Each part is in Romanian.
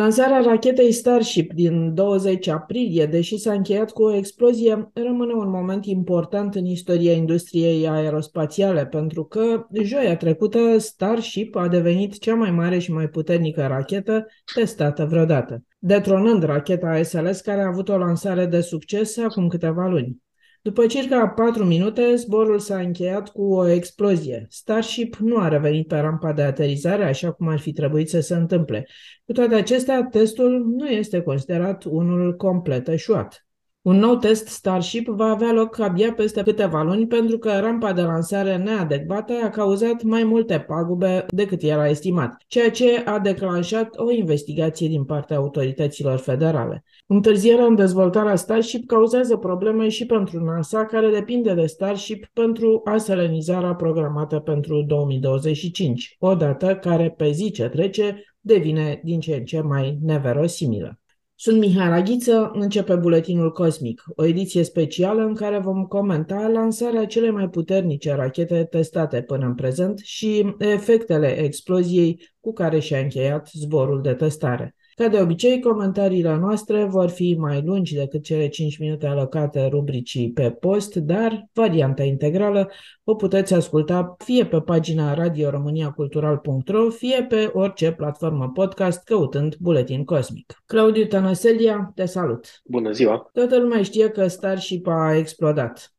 Lansarea rachetei Starship din 20 aprilie, deși s-a încheiat cu o explozie, rămâne un moment important în istoria industriei aerospațiale, pentru că joia trecută Starship a devenit cea mai mare și mai puternică rachetă testată vreodată, detronând racheta SLS care a avut o lansare de succes acum câteva luni. După circa 4 minute, zborul s-a încheiat cu o explozie. Starship nu a revenit pe rampa de aterizare așa cum ar fi trebuit să se întâmple. Cu toate acestea, testul nu este considerat unul complet eșuat. Un nou test Starship va avea loc abia peste câteva luni pentru că rampa de lansare neadecvată a cauzat mai multe pagube decât era estimat, ceea ce a declanșat o investigație din partea autorităților federale. Întârzierea în dezvoltarea Starship cauzează probleme și pentru NASA, care depinde de Starship pentru aselenizarea programată pentru 2025, o dată care pe zi ce trece devine din ce în ce mai neverosimilă. Sunt Mihai Raghiță, începe Buletinul Cosmic, o ediție specială în care vom comenta lansarea cele mai puternice rachete testate până în prezent și efectele exploziei cu care și-a încheiat zborul de testare. Ca de obicei, comentariile noastre vor fi mai lungi decât cele 5 minute alocate rubricii pe post, dar varianta integrală o puteți asculta fie pe pagina radioromaniacultural.ro, fie pe orice platformă podcast căutând Buletin Cosmic. Claudiu Tănăselia, te salut! Bună ziua! Toată lumea știe că Starship a explodat.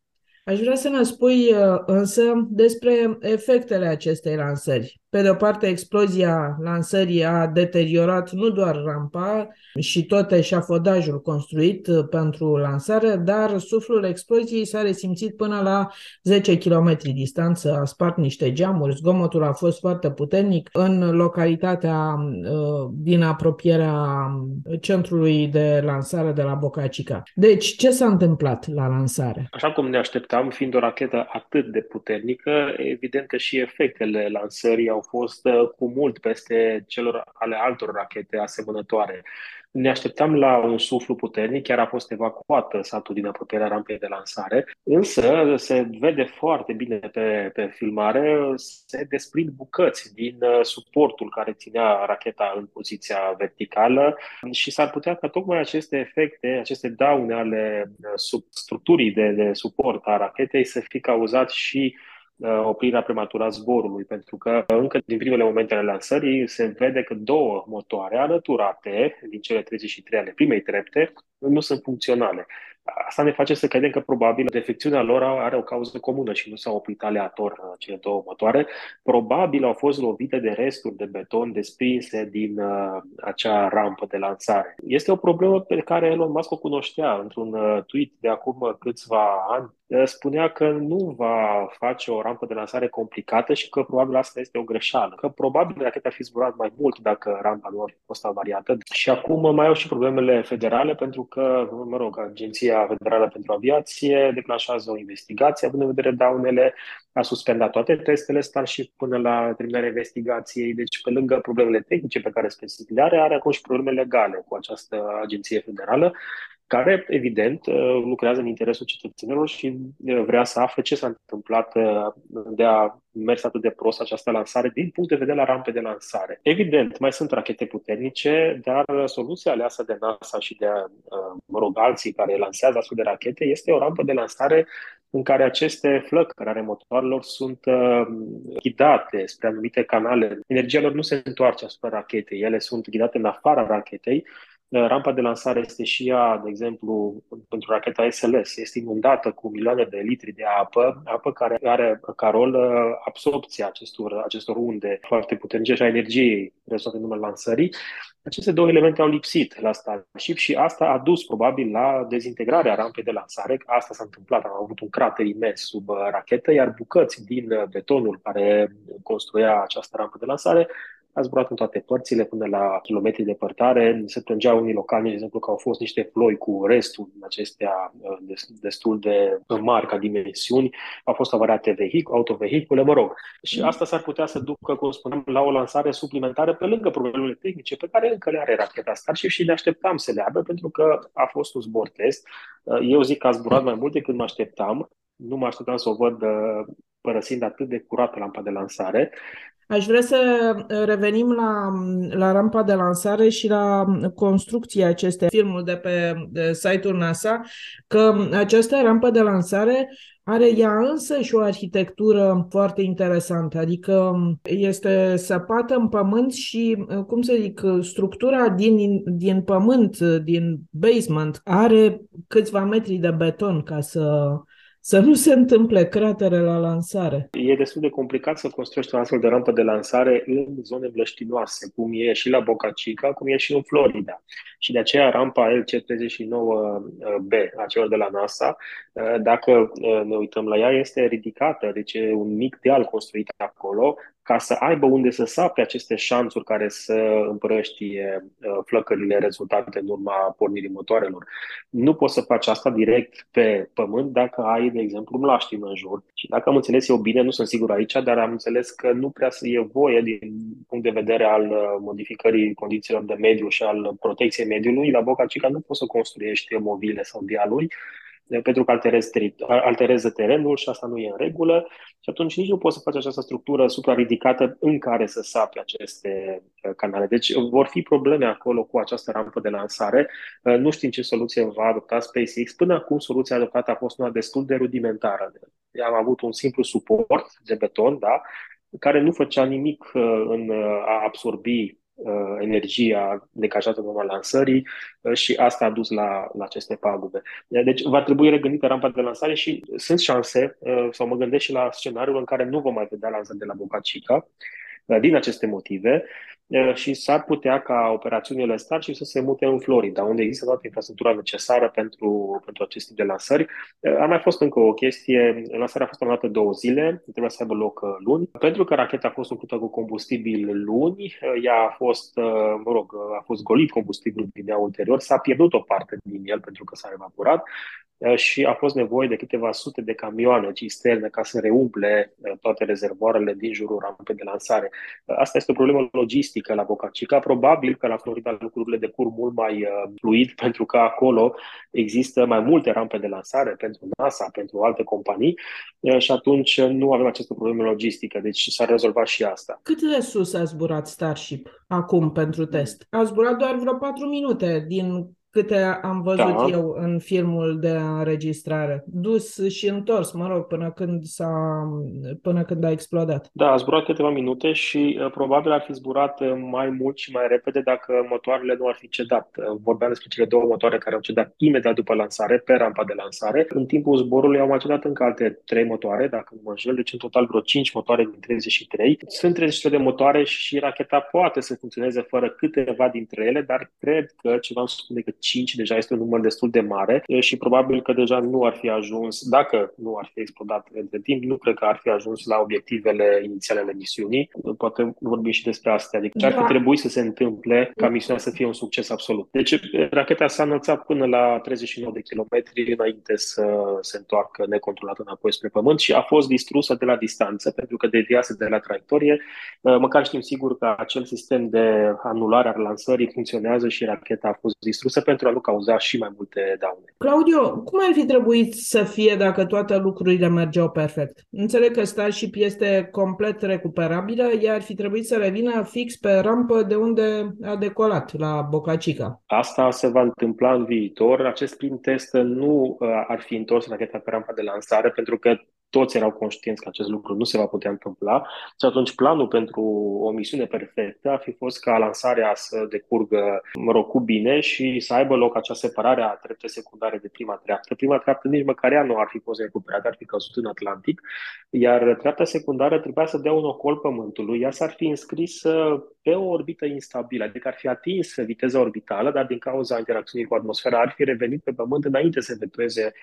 Aș vrea să ne spui însă despre efectele acestei lansări. Pe de o parte, explozia lansării a deteriorat nu doar rampa și tot eșafodajul construit pentru lansare, dar suflul exploziei s-a resimțit până la 10 km distanță, a spart niște geamuri, zgomotul a fost foarte puternic în localitatea din apropierea centrului de lansare de la Boca Chica. Deci, ce s-a întâmplat la lansare? Așa cum ne așteptam, fiind o rachetă atât de puternică, evident că și efectele lansării au fost cu mult peste celor ale altor rachete asemănătoare. Ne așteptam la un suflu puternic, chiar a fost evacuat satul din apropierea rampei de lansare, însă se vede foarte bine pe, pe filmare, se desprind bucăți din suportul care ținea racheta în poziția verticală și s-ar putea ca tocmai aceste efecte, aceste daune ale structurii de, de suport a rachetei să fi cauzat și oprirea prematură a zborului, pentru că încă din primele momente ale lansării se vede că două motoare alăturate din cele 33 ale primei trepte nu sunt funcționale. Asta ne face să credem că probabil defecțiunea lor are o cauză comună și nu s-au oprit aleator cele două motoare. Probabil au fost lovite de resturi de beton desprinse din uh, acea rampă de lansare. Este o problemă pe care Elon Musk o cunoștea într-un uh, tweet de acum câțiva ani. Spunea că nu va face o rampă de lansare complicată și că probabil asta este o greșeală. Că probabil racheta ar fi zburat mai mult dacă rampa nu ar fi fost avariată. Și acum mai au și problemele federale pentru că, mă rog, agenția Federală pentru Aviație declanșează o investigație, având în vedere daunele, a suspendat toate testele Starship până la terminarea investigației. Deci, pe lângă problemele tehnice pe care specific le are, are acum și probleme legale cu această agenție federală, care, evident, lucrează în interesul cetățenilor și vrea să afle ce s-a întâmplat de a mers atât de prost această lansare din punct de vedere la rampe de lansare. Evident, mai sunt rachete puternice, dar soluția aleasă de NASA și de, mă rog, alții care lansează astfel de rachete este o rampă de lansare în care aceste flăcări ale motoarelor sunt uh, ghidate spre anumite canale. Energia lor nu se întoarce asupra rachetei, ele sunt ghidate în afara rachetei rampa de lansare este și ea, de exemplu, pentru racheta SLS, este inundată cu milioane de litri de apă, apă care are ca rol absorpția acestor, acestor unde foarte puternice și a energiei rezultate în numele lansării. Aceste două elemente au lipsit la Starship și asta a dus probabil la dezintegrarea rampei de lansare. Asta s-a întâmplat, am avut un crater imens sub rachetă, iar bucăți din betonul care construia această rampă de lansare a zburat în toate părțile până la kilometri de părtare. Se plângeau unii locali, de exemplu, că au fost niște ploi cu restul din acestea uh, destul de mari ca dimensiuni. Au fost avariate vehic- autovehicule, mă rog. Și mm. asta s-ar putea să ducă, cum spuneam, la o lansare suplimentară pe lângă problemele tehnice pe care încă le are racheta Starship și ne așteptam să le aibă pentru că a fost un zbor test. Uh, eu zic că a zburat mai mult decât mă așteptam. Nu mă așteptam să o văd uh, părăsind atât de curată lampa de lansare. Aș vrea să revenim la, la rampa de lansare și la construcția acestei filmul de pe de site-ul NASA, că această rampă de lansare are ea însă și o arhitectură foarte interesantă, adică este săpată în pământ și, cum să zic, structura din, din pământ, din basement, are câțiva metri de beton ca să să nu se întâmple cratere la lansare. E destul de complicat să construiești o astfel de rampă de lansare în zone blăștinoase, cum e și la Boca Chica, cum e și în Florida. Și de aceea rampa LC39B, a celor de la NASA, dacă ne uităm la ea, este ridicată, deci e un mic deal construit acolo, ca să aibă unde să sape aceste șanțuri care să împrăștie uh, flăcările rezultate în urma pornirii motoarelor. Nu poți să faci asta direct pe pământ dacă ai, de exemplu, mlaștină în jur. Și dacă am înțeles eu bine, nu sunt sigur aici, dar am înțeles că nu prea să e voie din punct de vedere al uh, modificării condițiilor de mediu și al protecției mediului. La Boca Chica nu poți să construiești mobile sau dialuri, pentru că alterezi, altereze terenul și asta nu e în regulă și atunci nici nu poți să faci această structură supra-ridicată în care să sapi aceste uh, canale. Deci vor fi probleme acolo cu această rampă de lansare. Uh, nu știm ce soluție va adopta SpaceX. Până acum soluția adoptată a fost una destul de rudimentară. Am avut un simplu suport de beton, da, care nu făcea nimic uh, în a absorbi uh, energia decajată în urma lansării uh, și asta a dus la, la aceste pagube. Deci va trebui regândită rampa de lansare și sunt șanse, uh, sau mă gândesc și la scenariul în care nu vom mai vedea lansări de la Boca Chica, uh, din aceste motive și s-ar putea ca operațiunile Starship să se mute în Florida, unde există toată infrastructura necesară pentru, pentru acest tip de lansări. A mai fost încă o chestie, lansarea a fost amânată două zile, trebuia să aibă loc luni. Pentru că racheta a fost umplută cu combustibil luni, ea a fost, mă rog, a fost golit combustibil din ea ulterior, s-a pierdut o parte din el pentru că s-a evaporat și a fost nevoie de câteva sute de camioane cisterne ca să reumple toate rezervoarele din jurul rampei de lansare. Asta este o problemă logistică la Boca Chica. Probabil că la Florida lucrurile decurg mult mai fluid pentru că acolo există mai multe rampe de lansare pentru NASA, pentru alte companii și atunci nu avem această problemă logistică. Deci s-a rezolvat și asta. Cât de sus a zburat Starship acum pentru test? A zburat doar vreo patru minute din câte am văzut da. eu în filmul de înregistrare. Dus și întors, mă rog, până când, s-a, până când a explodat. Da, a zburat câteva minute și uh, probabil ar fi zburat uh, mai mult și mai repede dacă motoarele nu ar fi cedat. Uh, vorbeam despre cele două motoare care au cedat imediat după lansare, pe rampa de lansare. În timpul zborului au mai cedat încă alte trei motoare, dacă nu mă înșel, deci în total vreo 5 motoare din 33. Sunt 33 de motoare și racheta poate să funcționeze fără câteva dintre ele, dar cred că ceva îmi spune că 5 deja este un număr destul de mare și probabil că deja nu ar fi ajuns, dacă nu ar fi explodat între timp, nu cred că ar fi ajuns la obiectivele inițiale ale misiunii. Poate vorbim și despre asta. Adică ce ar fi da. trebuit să se întâmple ca misiunea să fie un succes absolut. Deci racheta s-a înălțat până la 39 de kilometri înainte să se întoarcă necontrolat înapoi spre Pământ și a fost distrusă de la distanță pentru că deviase de la traiectorie. Măcar știm sigur că acel sistem de anulare a lansării funcționează și racheta a fost distrusă pentru a nu cauza și mai multe daune. Claudio, cum ar fi trebuit să fie dacă toate lucrurile mergeau perfect? Înțeleg că Starship este complet recuperabilă, ea ar fi trebuit să revină fix pe rampă de unde a decolat, la Boca Chica. Asta se va întâmpla în viitor. Acest prim test nu uh, ar fi întors racheta pe rampa de lansare, pentru că toți erau conștienți că acest lucru nu se va putea întâmpla și atunci planul pentru o misiune perfectă ar fi fost ca lansarea să decurgă, mă rog, cu bine și să aibă loc acea separare a trepte secundare de prima treaptă. Prima treaptă nici măcar ea nu ar fi fost recuperată, ar fi căzut în Atlantic, iar treapta secundară trebuia să dea un ocol Pământului, ea s-ar fi înscris pe o orbită instabilă, adică ar fi atins viteza orbitală, dar din cauza interacțiunii cu atmosfera ar fi revenit pe Pământ înainte să efectueze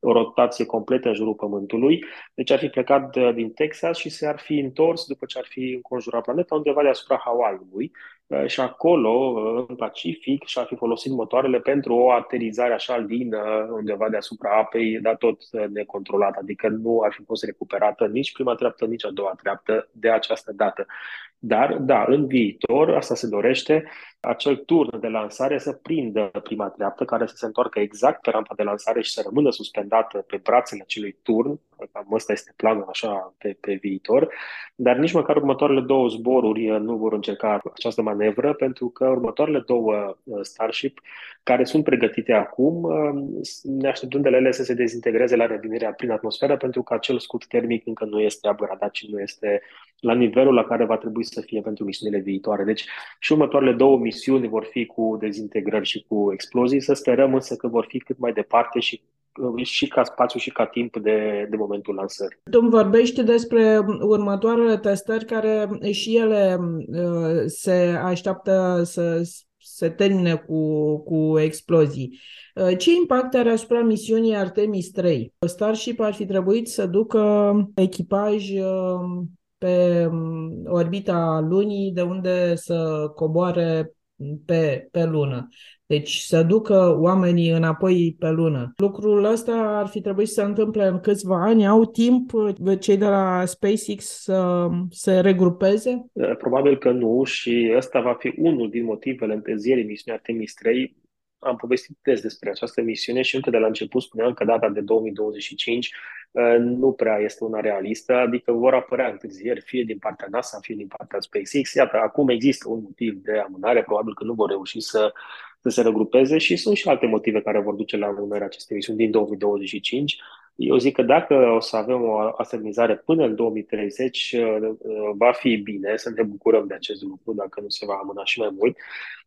o rotație completă în jurul Pământului. Deci ar fi plecat din Texas și s-ar fi întors după ce ar fi înconjurat planeta undeva deasupra Hawaii-ului uh, și acolo, uh, în Pacific, și-ar fi folosit motoarele pentru o aterizare așa lină undeva deasupra apei, dar tot necontrolată, adică nu ar fi fost recuperată nici prima treaptă, nici a doua treaptă de această dată. Dar, da, în viitor, asta se dorește, acel turn de lansare să prindă prima treaptă, care să se întoarcă exact pe rampa de lansare și să rămână suspendată pe brațele acelui turn. Cam ăsta este planul așa pe, pe viitor. Dar nici măcar următoarele două zboruri uh, nu vor încerca această manevră, pentru că următoarele două uh, Starship, care sunt pregătite acum, uh, ne așteptăm de ele să se dezintegreze la revenirea prin atmosferă, pentru că acel scut termic încă nu este upgradat și nu este la nivelul la care va trebui să fie pentru misiunile viitoare. Deci și următoarele două misiuni vor fi cu dezintegrări și cu explozii, să sperăm însă că vor fi cât mai departe și și ca spațiu și ca timp de, de momentul lansării. Tu vorbești despre următoarele testări care și ele uh, se așteaptă să se termine cu, cu explozii. Uh, ce impact are asupra misiunii Artemis 3? Starship ar fi trebuit să ducă echipaj uh, pe um, orbita lunii, de unde să coboare pe, pe lună. Deci să ducă oamenii înapoi pe lună. Lucrul ăsta ar fi trebuit să se întâmple în câțiva ani. Au timp uh, cei de la SpaceX să se regrupeze? Probabil că nu și ăsta va fi unul din motivele întârzierii misiunii Artemis 3 am povestit des despre această misiune și încă de la început spuneam că data de 2025 uh, nu prea este una realistă, adică vor apărea întârzieri, fie din partea NASA, fie din partea SpaceX. Iată, acum există un motiv de amânare, probabil că nu vor reuși să, să se regrupeze și sunt și alte motive care vor duce la amânarea acestei misiuni din 2025. Eu zic că dacă o să avem o asemnizare până în 2030, uh, uh, va fi bine să ne bucurăm de acest lucru, dacă nu se va amâna și mai mult.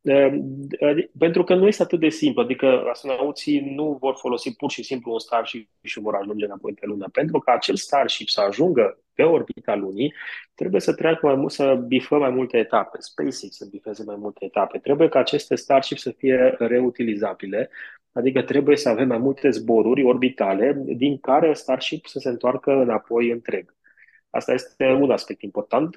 Uh, pentru că nu este atât de simplu, adică astronauții nu vor folosi pur și simplu un Starship și vor ajunge înapoi pe Lună. Pentru că acel Starship să ajungă pe orbita lunii, trebuie să treacă mai mult, să bifă mai multe etape, SpaceX să bifeze mai multe etape. Trebuie ca aceste Starship să fie reutilizabile, adică trebuie să avem mai multe zboruri orbitale din care Starship să se întoarcă înapoi întreg. Asta este un aspect important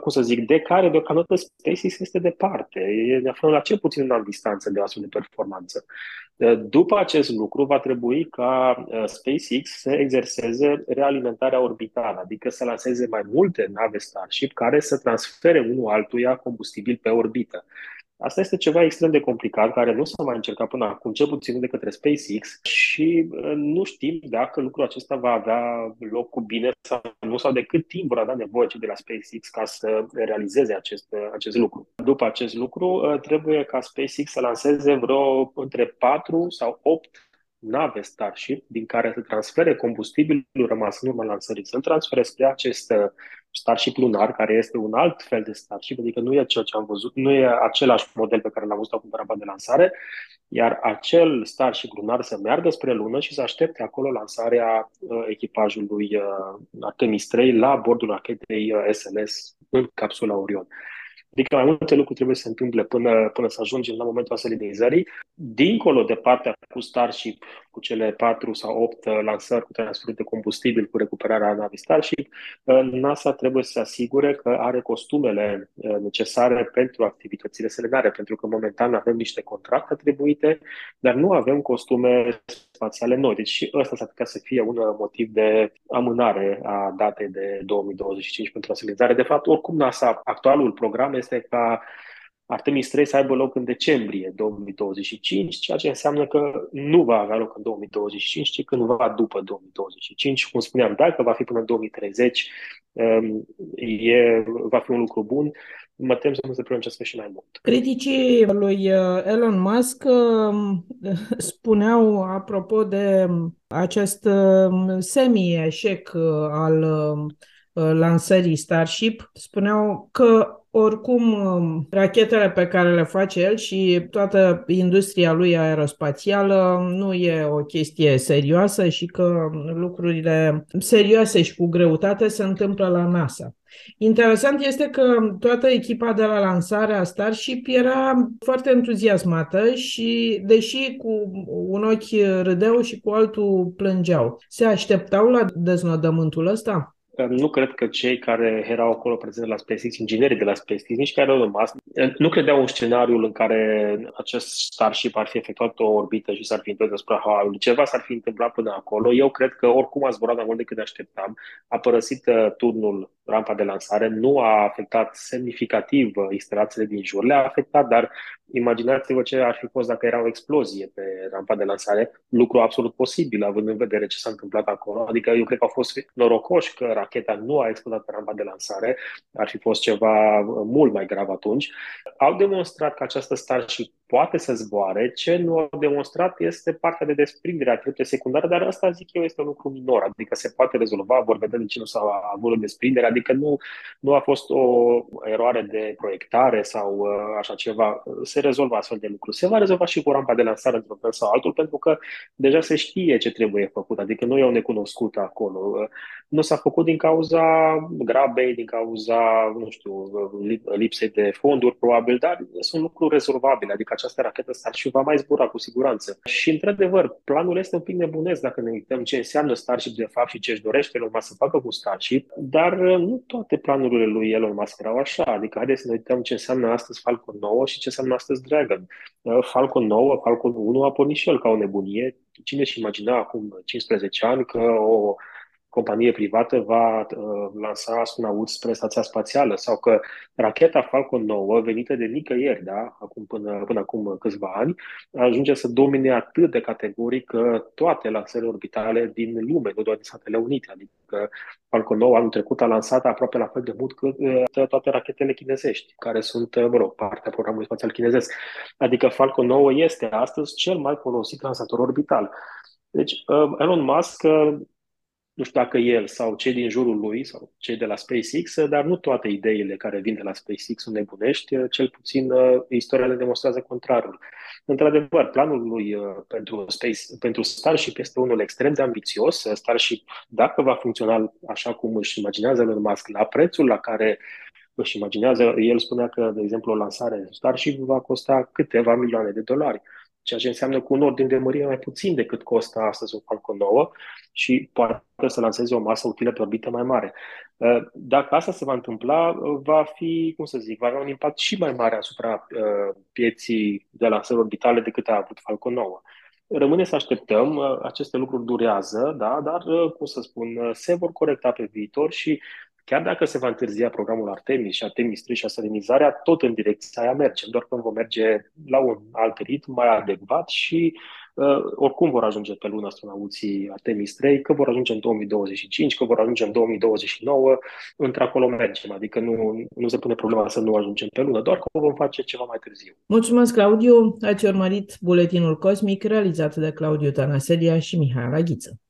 cum să zic, de care deocamdată SpaceX este departe. Ne aflăm la cel puțin în distanță de o astfel de performanță. După acest lucru, va trebui ca uh, SpaceX să exerseze realimentarea orbitală, adică să lanseze mai multe nave Starship care să transfere unul altuia combustibil pe orbită. Asta este ceva extrem de complicat, care nu s-a mai încercat până acum, cel puțin de către SpaceX și uh, nu știm dacă lucrul acesta va avea loc cu bine sau nu, sau de cât timp vor avea nevoie cei de la SpaceX ca să realizeze acest, uh, acest lucru. După acest lucru, uh, trebuie ca SpaceX să lanseze vreo între 4 sau 8 nave Starship din care să transfere combustibilul rămas în urma lansării, să-l transfere spre acest Starship lunar, care este un alt fel de Starship, adică nu e ceea ce am văzut, nu e același model pe care l-am văzut acum pe rampa de lansare, iar acel Starship lunar să meargă spre lună și să aștepte acolo lansarea uh, echipajului uh, Artemis 3 la bordul rachetei uh, SLS în capsula Orion. Adică mai multe lucruri trebuie să se întâmple până, până să ajungem la momentul aselinizării. Dincolo de partea cu Starship, cu cele patru sau opt uh, lansări cu transfer de combustibil, cu recuperarea navei Starship, uh, NASA trebuie să se asigure că are costumele uh, necesare pentru activitățile selenare, pentru că momentan avem niște contracte atribuite, dar nu avem costume spațiale noi. Deci și ăsta s-ar putea să fie un motiv de amânare a datei de 2025 pentru aselinizare. De fapt, oricum NASA, actualul program este ca Artemis 3 să aibă loc în decembrie 2025, ceea ce înseamnă că nu va avea loc în 2025, ci cândva după 2025. Cum spuneam, dacă va fi până în 2030, um, e, va fi un lucru bun. Mă tem să nu se prelungească și mai mult. Criticii lui uh, Elon Musk um, spuneau, apropo de acest um, semi-eșec uh, al lansării Starship, spuneau că oricum um, rachetele pe care le face el și toată industria lui aerospațială nu e o chestie serioasă și că lucrurile serioase și cu greutate se întâmplă la NASA. Interesant este că toată echipa de la lansarea Starship era foarte entuziasmată și, deși cu un ochi râdeau și cu altul plângeau, se așteptau la deznodământul ăsta? Nu cred că cei care erau acolo prezenți la SpaceX, inginerii de la SpaceX, nici care au rămas, nu credeau în scenariul în care acest Starship ar fi efectuat o orbită și s-ar fi întors asupra Hawaii. Ceva s-ar fi întâmplat până acolo. Eu cred că oricum a zburat mai mult decât ne așteptam. A părăsit uh, turnul rampa de lansare, nu a afectat semnificativ uh, instalațiile din jur. Le-a afectat, dar imaginați-vă ce ar fi fost dacă era o explozie pe rampa de lansare, lucru absolut posibil, având în vedere ce s-a întâmplat acolo. Adică eu cred că au fost norocoși că racheta nu a explodat pe rampa de lansare, ar fi fost ceva uh, mult mai grav atunci. Au demonstrat că această Starship poate să zboare. Ce nu au demonstrat este partea de desprindere a trepte secundare, dar asta, zic eu, este un lucru minor, adică se poate rezolva, vor vedea de ce nu s-a avut o desprindere, adică nu, nu a fost o eroare de proiectare sau uh, așa ceva. Se rezolvă astfel de lucruri. Se va rezolva și cu rampa de lansare într-un fel sau altul, pentru că deja se știe ce trebuie făcut, adică nu e o necunoscută acolo. Nu s-a făcut din cauza grabei, din cauza, nu știu, lipsei de fonduri, probabil, dar sunt lucruri rezolvabile, adică această rachetă Starship va mai zbura cu siguranță. Și, într-adevăr, planul este un pic nebunesc dacă ne uităm ce înseamnă Starship de fapt și ce își dorește Elon Musk să facă cu Starship, dar uh, nu toate planurile lui Elon Musk erau așa. Adică haideți să ne uităm ce înseamnă astăzi Falcon 9 și ce înseamnă astăzi Dragon. Uh, Falcon 9, Falcon 1 a pornit și el ca o nebunie. Cine și imagina acum 15 ani că o companie privată va uh, lansa astronauți spre stația spațială sau că racheta Falcon 9, venită de nicăieri, da, acum până, până acum câțiva ani, ajunge să domine atât de categoric toate lansările orbitale din lume, nu doar din Statele Unite. Adică Falcon 9 anul trecut a lansat aproape la fel de mult cât uh, toate rachetele chinezești, care sunt, uh, mă rog, partea programului spațial chinezesc. Adică Falcon 9 este astăzi cel mai folosit lansator orbital. Deci, uh, Elon Musk nu știu dacă el sau cei din jurul lui sau cei de la SpaceX, dar nu toate ideile care vin de la SpaceX sunt nebunești, cel puțin uh, istoria le demonstrează contrarul. Într-adevăr, planul lui uh, pentru, Space, pentru Starship este unul extrem de ambițios. Starship, dacă va funcționa așa cum își imaginează Elon Musk, la prețul la care își imaginează, el spunea că, de exemplu, o lansare Starship va costa câteva milioane de dolari ceea ce înseamnă cu un ordin de mărire mai puțin decât costă astăzi un Falcon 9 și poate să lanseze o masă utilă pe orbită mai mare. Uh, dacă asta se va întâmpla, uh, va fi, cum să zic, va avea un impact și mai mare asupra uh, pieții de lansări orbitale decât a avut Falcon 9. Rămâne să așteptăm, aceste lucruri durează, da, dar, cum să spun, se vor corecta pe viitor și chiar dacă se va întârzia programul Artemis și Artemis 3 și asalinizarea, tot în direcția aia mergem, doar că vom merge la un alt ritm mai adecvat și uh, oricum vor ajunge pe lună astronauții Artemis 3, că vor ajunge în 2025, că vor ajunge în 2029, într-acolo mergem, adică nu, nu se pune problema să nu ajungem pe lună, doar că o vom face ceva mai târziu. Mulțumesc, Claudiu! Ați urmărit buletinul cosmic realizat de Claudiu Tanaselia și Mihai Laghiță.